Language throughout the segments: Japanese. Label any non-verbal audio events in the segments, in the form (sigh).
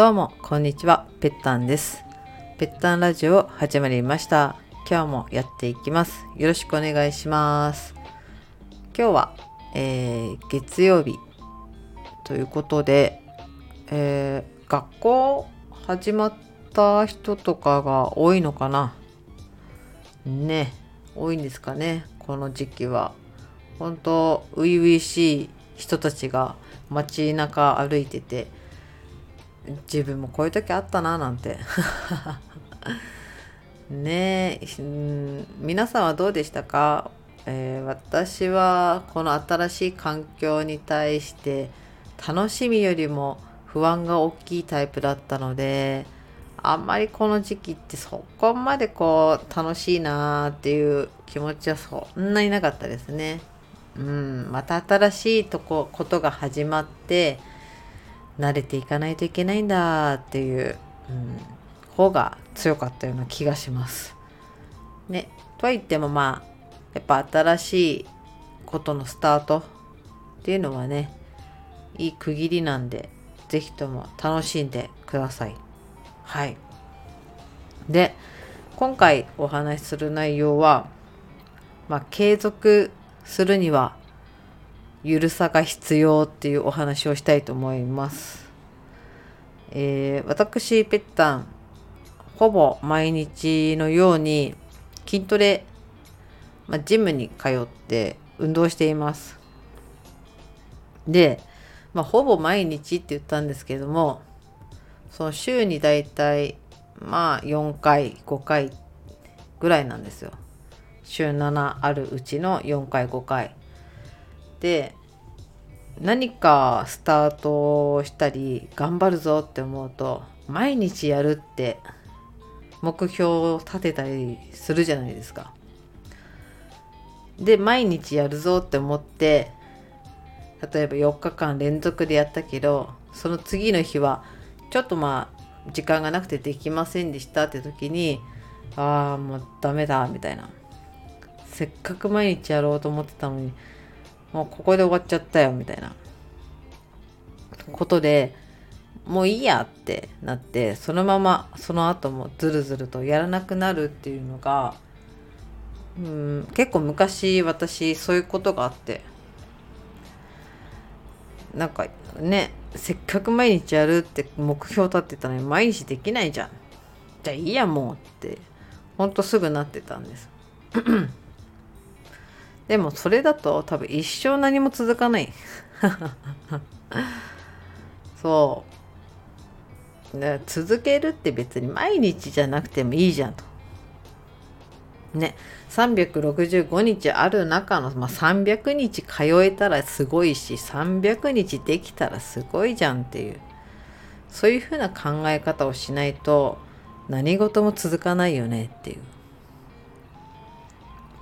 どうもこんにちは。ぺったんです。ぺったんラジオ始まりました。今日もやっていきます。よろしくお願いします。今日は、えー、月曜日ということで、えー、学校始まった人とかが多いのかな？ね多いんですかねこの時期は。本当初々しい人たちが街中歩いてて自分もこういう時あったななんて (laughs) ねえ、皆さんはどうでしたか、えー、私はこの新しい環境に対して楽しみよりも不安が大きいタイプだったのであんまりこの時期ってそこまでこう楽しいなーっていう気持ちはそんなになかったですね。うん、また新しいとこことが始まって慣れていかないといけないんだっていう、うん、方が強かったような気がします。ね、とは言ってもまあやっぱ新しいことのスタートっていうのはねいい区切りなんで是非とも楽しんでください。はい。で今回お話しする内容は、まあ、継続するにはゆるさが必要っていうお話をしたいと思います。えー、私、ぺったん、ほぼ毎日のように筋トレ、まあ、ジムに通って運動しています。で、まあ、ほぼ毎日って言ったんですけども、その週にだいたいまあ4回、5回ぐらいなんですよ。週7あるうちの4回、5回。で何かスタートしたり頑張るぞって思うと毎日やるって目標を立てたりするじゃないですか。で毎日やるぞって思って例えば4日間連続でやったけどその次の日はちょっとまあ時間がなくてできませんでしたって時にああもうダメだみたいなせっかく毎日やろうと思ってたのにもうここで終わっちゃったよみたいな。ことでもういいやってなってそのままその後もずるずるとやらなくなるっていうのがうん結構昔私そういうことがあって。なんかねせっかく毎日やるって目標立ってたのに毎日できないじゃん。じゃあいいやもうってほんとすぐなってたんです。でもそれだと多分一生何も続かない。(laughs) そう。ね、続けるって別に毎日じゃなくてもいいじゃんと。ね、365日ある中の、まあ、300日通えたらすごいし300日できたらすごいじゃんっていう。そういうふうな考え方をしないと何事も続かないよねっていう。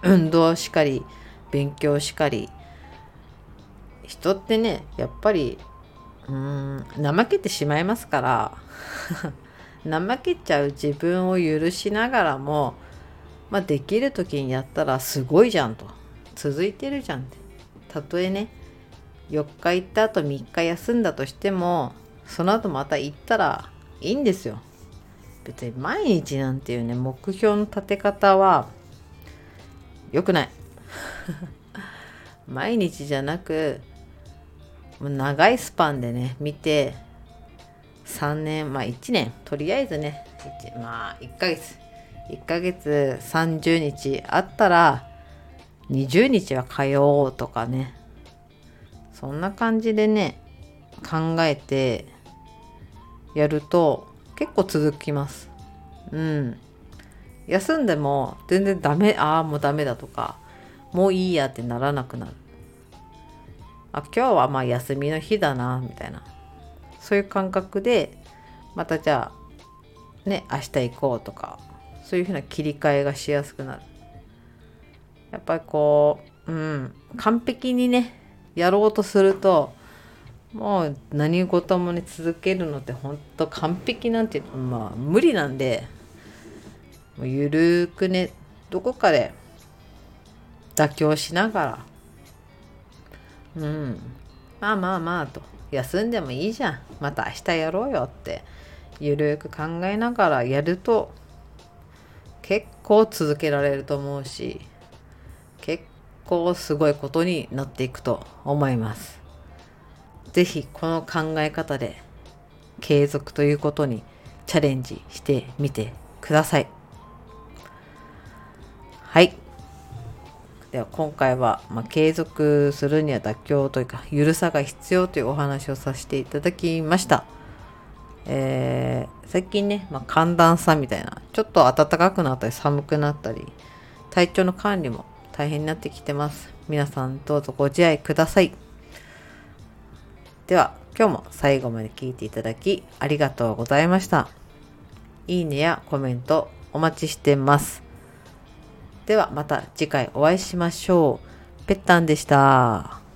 運動しかり勉強しかり。人ってねやっぱりうん怠けてしまいますから。(laughs) 怠けちゃう自分を許しながらも、まあ、できる時にやったらすごいじゃんと。続いてるじゃんって。たとえね4日行った後3日休んだとしてもその後また行ったらいいんですよ。別に毎日なんていうね目標の立て方は良くない。(laughs) 毎日じゃなく長いスパンでね見て3年まあ1年。とりあえずねまあ1ヶ月。1ヶ月30日あったら20日は通おうとかね。そんな感じでね考えてやると結構続きます。うん。休んでも全然ダメああもうダメだとかもういいやってならなくなる。あ今日はまあ休みの日だなみたいな。そういう感覚でまたじゃあね明日行こうとかそういうふうな切り替えがしやすくなる。やっぱりこううん完璧にねやろうとするともう何事もね続けるのって本当完璧なんてまあ無理なんでもうゆるくねどこかで妥協しながらうんまあまあまあと休んでもいいじゃんまた明日やろうよってゆるく考えながらやると結構続けられると思うし結構すごいことになっていくと思います。ぜひこの考え方で継続ということにチャレンジしてみてください。はい。では今回は、まあ、継続するには妥協というか、ゆるさが必要というお話をさせていただきました。えー、最近ね、まあ、寒暖差みたいな、ちょっと暖かくなったり寒くなったり、体調の管理も大変になってきてます。皆さんどうぞご自愛ください。では、今日も最後まで聞いていただきありがとうございました。いいねやコメントお待ちしてます。ではまた次回お会いしましょう。ぺったんでした。